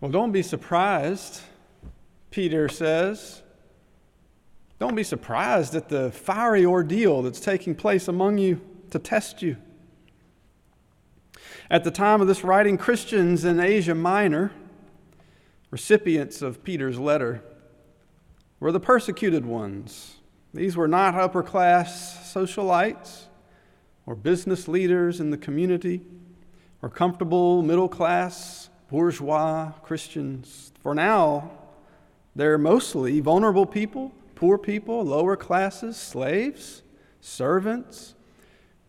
Well, don't be surprised, Peter says. Don't be surprised at the fiery ordeal that's taking place among you to test you. At the time of this writing, Christians in Asia Minor, recipients of Peter's letter, were the persecuted ones. These were not upper class socialites or business leaders in the community or comfortable middle class bourgeois Christians. For now, they're mostly vulnerable people, poor people, lower classes, slaves, servants,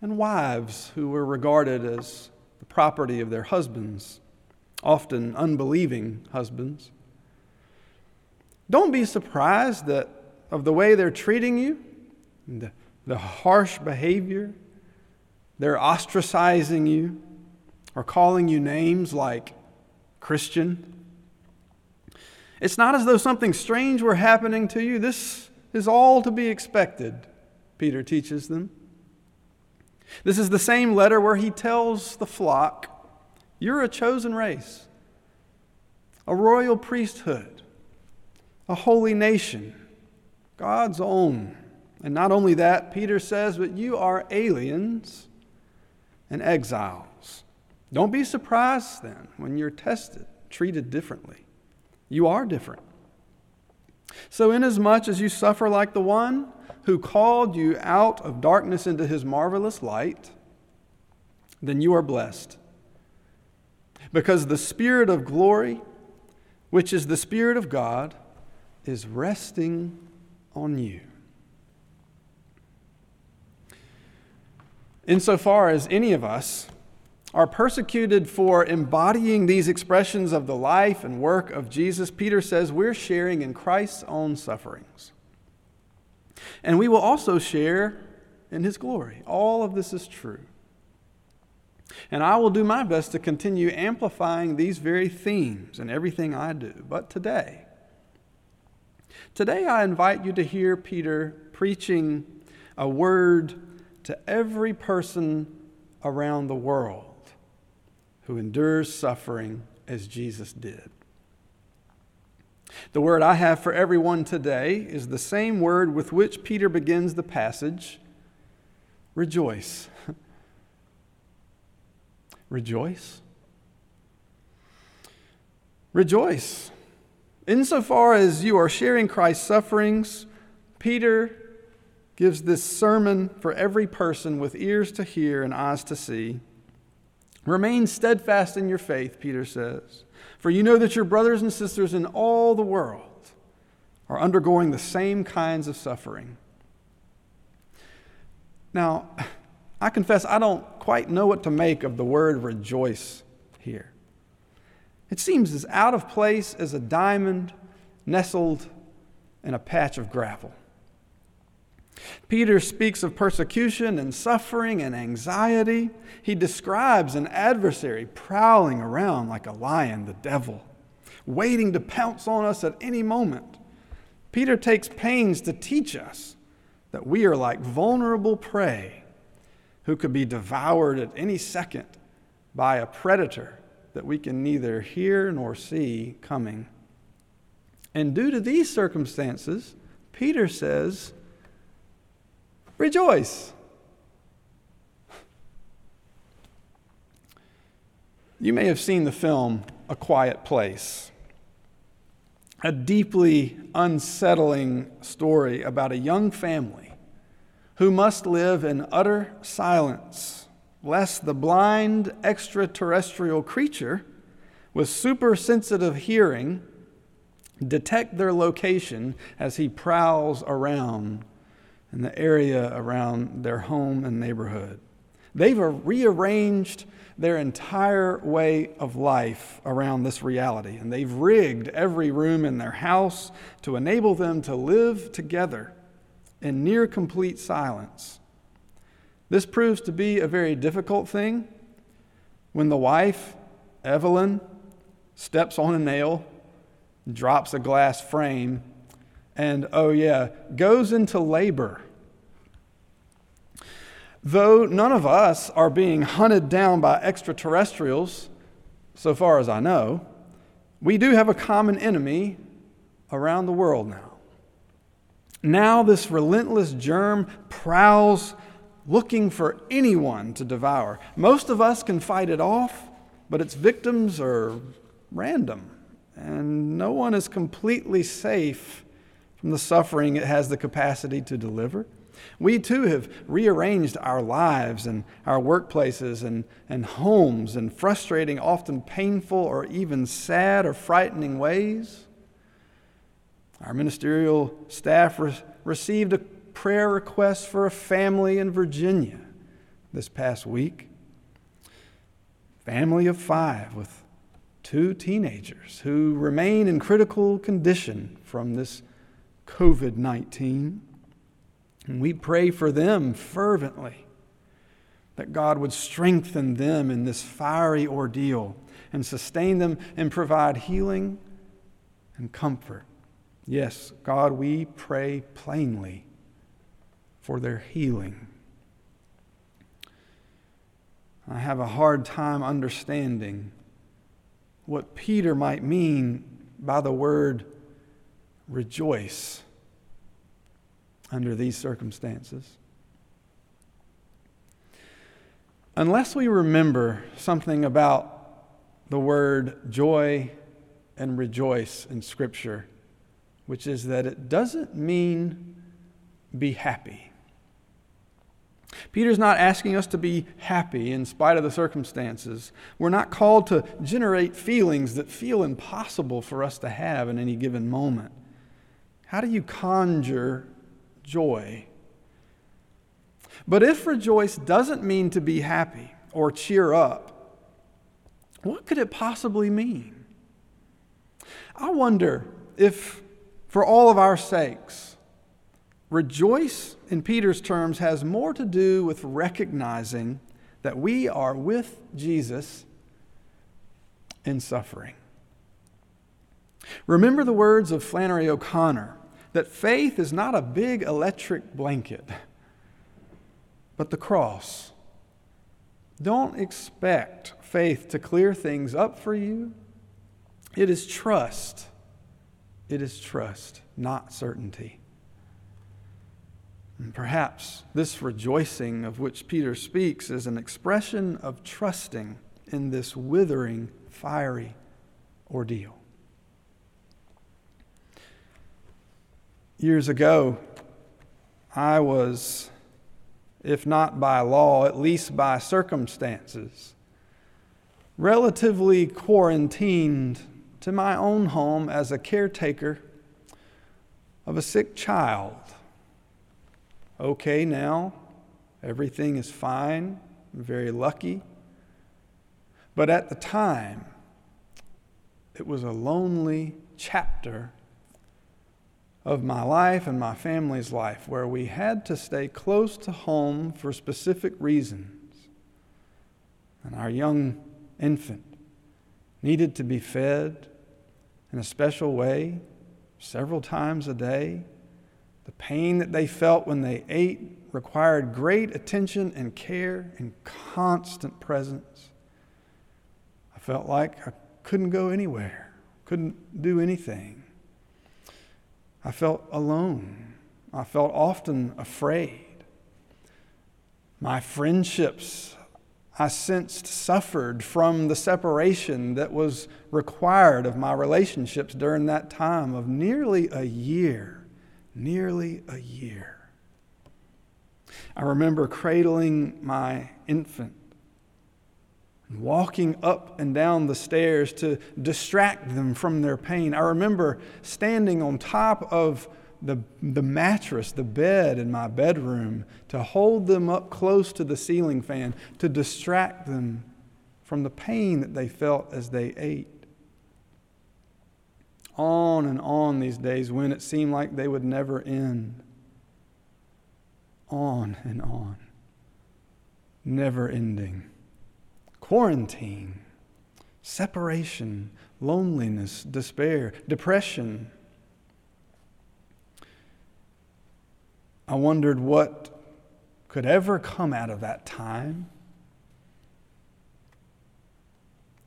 and wives who were regarded as the property of their husbands, often unbelieving husbands. Don't be surprised that of the way they're treating you, the, the harsh behavior, they're ostracizing you or calling you names like Christian. It's not as though something strange were happening to you. This is all to be expected, Peter teaches them. This is the same letter where he tells the flock, You're a chosen race, a royal priesthood, a holy nation, God's own. And not only that, Peter says, but you are aliens and exiles. Don't be surprised then when you're tested, treated differently. You are different. So, inasmuch as you suffer like the one who called you out of darkness into his marvelous light, then you are blessed. Because the Spirit of glory, which is the Spirit of God, is resting on you. Insofar as any of us are persecuted for embodying these expressions of the life and work of Jesus, Peter says we're sharing in Christ's own sufferings. And we will also share in his glory. All of this is true. And I will do my best to continue amplifying these very themes in everything I do. But today, today I invite you to hear Peter preaching a word to every person around the world who endures suffering as Jesus did. The word I have for everyone today is the same word with which Peter begins the passage rejoice. rejoice. Rejoice. Insofar as you are sharing Christ's sufferings, Peter gives this sermon for every person with ears to hear and eyes to see. Remain steadfast in your faith, Peter says, for you know that your brothers and sisters in all the world are undergoing the same kinds of suffering. Now, I confess I don't quite know what to make of the word rejoice here. It seems as out of place as a diamond nestled in a patch of gravel. Peter speaks of persecution and suffering and anxiety. He describes an adversary prowling around like a lion, the devil, waiting to pounce on us at any moment. Peter takes pains to teach us that we are like vulnerable prey who could be devoured at any second by a predator that we can neither hear nor see coming. And due to these circumstances, Peter says, Rejoice. You may have seen the film A Quiet Place, a deeply unsettling story about a young family who must live in utter silence lest the blind extraterrestrial creature with super sensitive hearing detect their location as he prowls around in the area around their home and neighborhood. They've rearranged their entire way of life around this reality, and they've rigged every room in their house to enable them to live together in near complete silence. This proves to be a very difficult thing when the wife, Evelyn, steps on a nail, drops a glass frame, and oh, yeah, goes into labor. Though none of us are being hunted down by extraterrestrials, so far as I know, we do have a common enemy around the world now. Now, this relentless germ prowls looking for anyone to devour. Most of us can fight it off, but its victims are random, and no one is completely safe from the suffering it has the capacity to deliver. We too have rearranged our lives and our workplaces and, and homes in frustrating, often painful, or even sad or frightening ways. Our ministerial staff re- received a prayer request for a family in Virginia this past week. Family of five with two teenagers who remain in critical condition from this COVID 19. And we pray for them fervently that God would strengthen them in this fiery ordeal and sustain them and provide healing and comfort. Yes, God, we pray plainly for their healing. I have a hard time understanding what Peter might mean by the word rejoice under these circumstances. Unless we remember something about the word joy and rejoice in Scripture, which is that it doesn't mean be happy. Peter's not asking us to be happy in spite of the circumstances. We're not called to generate feelings that feel impossible for us to have in any given moment. How do you conjure joy. But if rejoice doesn't mean to be happy or cheer up, what could it possibly mean? I wonder if, for all of our sakes, rejoice in Peter's terms has more to do with recognizing that we are with Jesus in suffering. Remember the words of Flannery O'Connor that faith is not a big electric blanket, but the cross. Don't expect faith to clear things up for you. It is trust. It is trust, not certainty. And perhaps this rejoicing of which Peter speaks is an expression of trusting in this withering, fiery ordeal. Years ago, I was, if not by law, at least by circumstances, relatively quarantined to my own home as a caretaker of a sick child. Okay, now everything is fine. I'm very lucky. But at the time, it was a lonely chapter of my life and my family's life where we had to stay close to home for specific reasons. And our young infant needed to be fed in a special way several times a day. The pain that they felt when they ate required great attention and care and constant presence. I felt like I couldn't go anywhere, couldn't do anything. I felt alone. I felt often afraid. My friendships, I sensed, suffered from the separation that was required of my relationships during that time of nearly a year. Nearly a year. I remember cradling my infant and walking up and down the stairs to distract them from their pain. I remember standing on top of the, the mattress, the bed in my bedroom, to hold them up close to the ceiling fan to distract them from the pain that they felt as they ate. On and on these days when it seemed like they would never end. On and on. Never ending quarantine, separation, loneliness, despair, depression. I wondered what could ever come out of that time.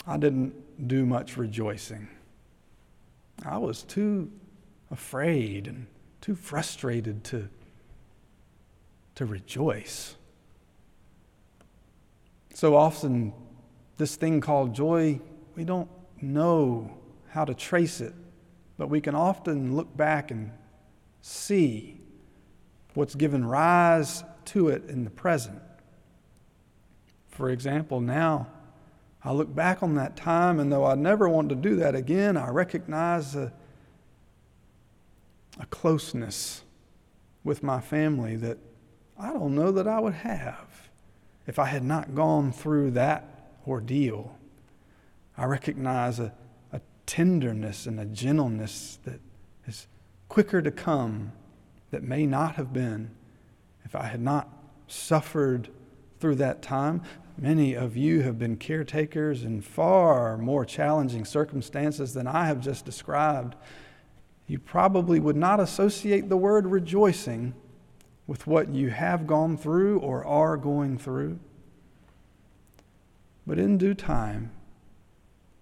I didn't do much rejoicing I was too afraid and too frustrated to, to rejoice. So often, this thing called joy, we don't know how to trace it, but we can often look back and see what's given rise to it in the present. For example, now I look back on that time, and though I never want to do that again, I recognize a, a closeness with my family that I don't know that I would have if I had not gone through that ordeal. I recognize a, a tenderness and a gentleness that is quicker to come that may not have been if I had not suffered through that time. Many of you have been caretakers in far more challenging circumstances than I have just described. You probably would not associate the word rejoicing with what you have gone through or are going through. But in due time,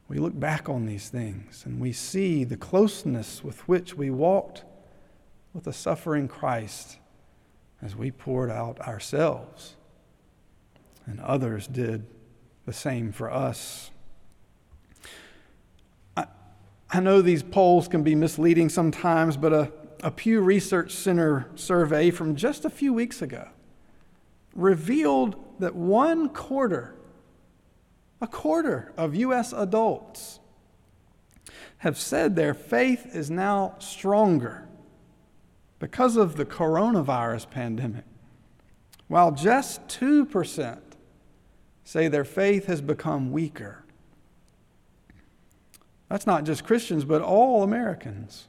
we look back on these things and we see the closeness with which we walked with the suffering Christ as we poured out ourselves and others did the same for us. I, know these polls can be misleading sometimes, but a, a Pew Research Center survey from just a few weeks ago revealed that one quarter, a quarter of U.S. adults have said their faith is now stronger because of the coronavirus pandemic, while just 2% say their faith has become weaker. That's not just Christians, but all Americans.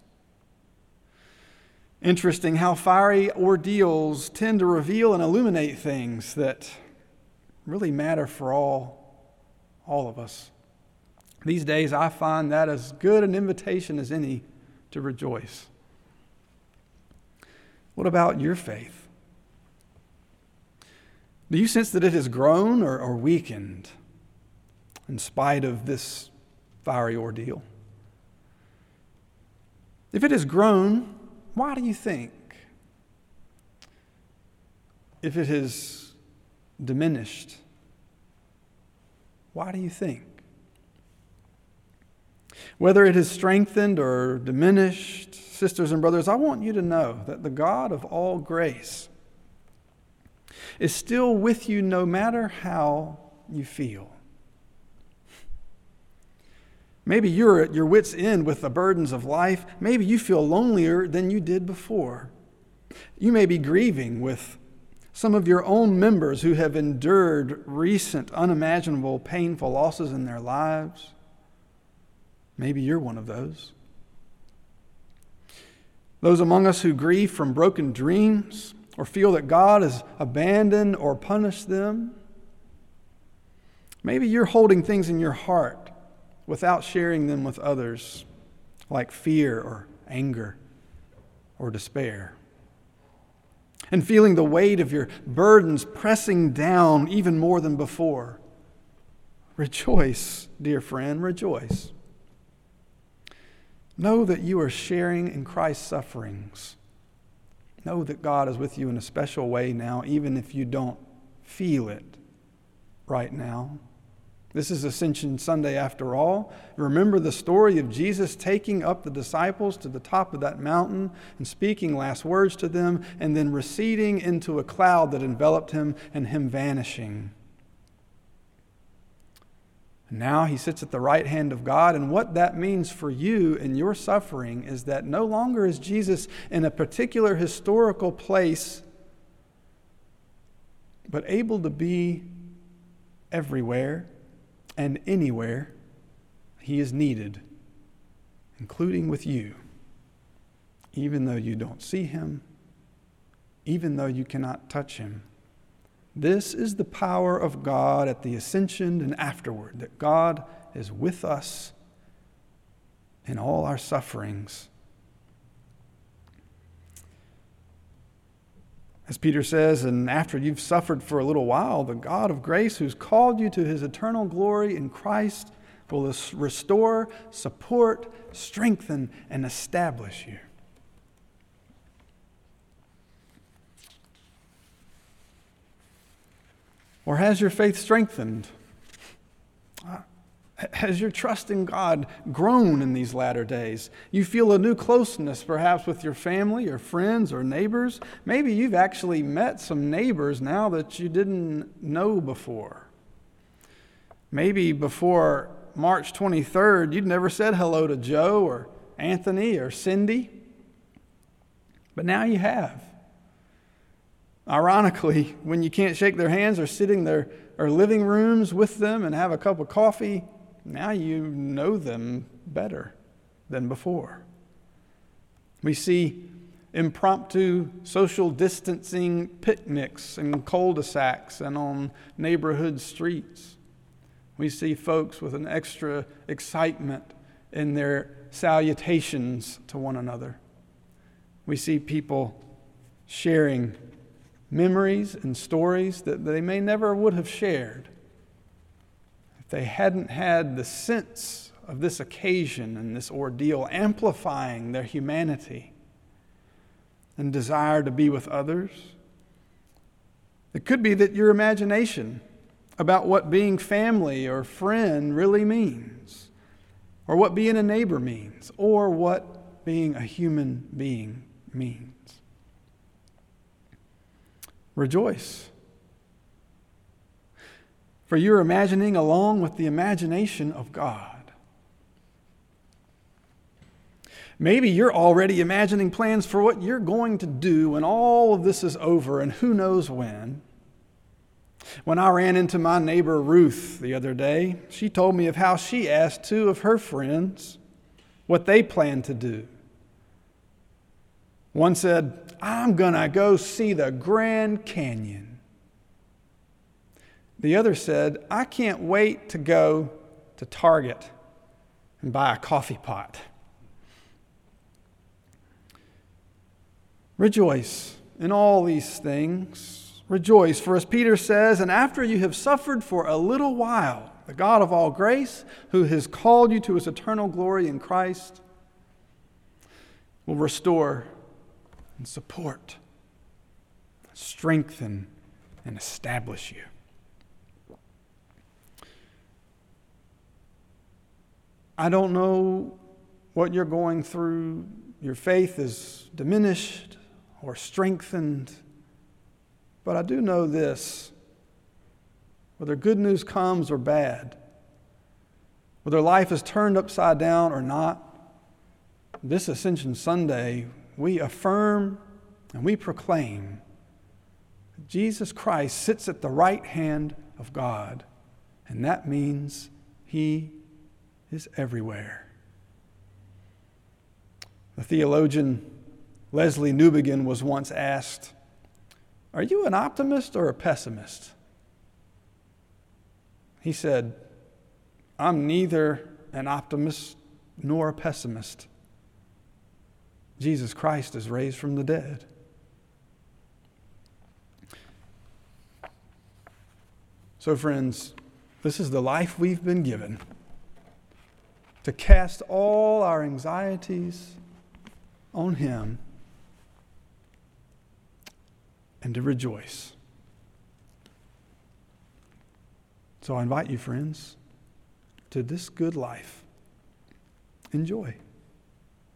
Interesting how fiery ordeals tend to reveal and illuminate things that really matter for all, all of us. These days, I find that as good an invitation as any to rejoice. What about your faith? Do you sense that it has grown or, or weakened in spite of this fiery ordeal? If it has grown, why do you think? If it has diminished, why do you think? Whether it has strengthened or diminished, sisters and brothers, I want you to know that the God of all grace is still with you no matter how you feel. Maybe you're at your wits' end with the burdens of life. Maybe you feel lonelier than you did before. You may be grieving with some of your own members who have endured recent, unimaginable, painful losses in their lives. Maybe you're one of those. Those among us who grieve from broken dreams, or feel that God has abandoned or punished them. Maybe you're holding things in your heart without sharing them with others, like fear or anger or despair. And feeling the weight of your burdens pressing down even more than before. Rejoice, dear friend, rejoice. Know that you are sharing in Christ's sufferings Know that God is with you in a special way now, even if you don't feel it right now. This is Ascension Sunday after all. Remember the story of Jesus taking up the disciples to the top of that mountain and speaking last words to them, and then receding into a cloud that enveloped him and him vanishing. Now he sits at the right hand of God, and what that means for you in your suffering is that no longer is Jesus in a particular historical place, but able to be everywhere and anywhere he is needed, including with you, even though you don't see him, even though you cannot touch him. This is the power of God at the ascension and afterward, that God is with us in all our sufferings. As Peter says, and after you've suffered for a little while, the God of grace who's called you to his eternal glory in Christ will restore, support, strengthen, and establish you. Or has your faith strengthened? Has your trust in God grown in these latter days? You feel a new closeness, perhaps with your family or friends or neighbors. Maybe you've actually met some neighbors now that you didn't know before. Maybe before March 23rd, you'd never said hello to Joe or Anthony or Cindy, but now you have. Ironically, when you can't shake their hands or sit in their or living rooms with them and have a cup of coffee, now you know them better than before. We see impromptu social distancing picnics in cul de sacs and on neighborhood streets. We see folks with an extra excitement in their salutations to one another. We see people sharing memories and stories that they may never would have shared they hadn't had the sense of this occasion and this ordeal amplifying their humanity and desire to be with others. It could be that your imagination about what being family or friend really means, or what being a neighbor means, or what being a human being means. Rejoice for you're imagining along with the imagination of God. Maybe you're already imagining plans for what you're going to do when all of this is over and who knows when. When I ran into my neighbor Ruth the other day, she told me of how she asked two of her friends what they planned to do. One said, I'm going to go see the Grand Canyon. The other said, I can't wait to go to Target and buy a coffee pot. Rejoice in all these things. Rejoice, for as Peter says, and after you have suffered for a little while, the God of all grace, who has called you to his eternal glory in Christ, will restore and support, strengthen, and establish you. I don't know what you're going through. Your faith is diminished or strengthened. But I do know this whether good news comes or bad, whether life is turned upside down or not, this Ascension Sunday, we affirm and we proclaim that Jesus Christ sits at the right hand of God, and that means he is everywhere. The theologian Lesslie Newbigin was once asked, Are you an optimist or a pessimist? He said, I'm neither an optimist nor a pessimist. Jesus Christ is raised from the dead. So, friends, this is the life we've been given to cast all our anxieties on Him and to rejoice. So I invite you, friends, to this good life. Enjoy.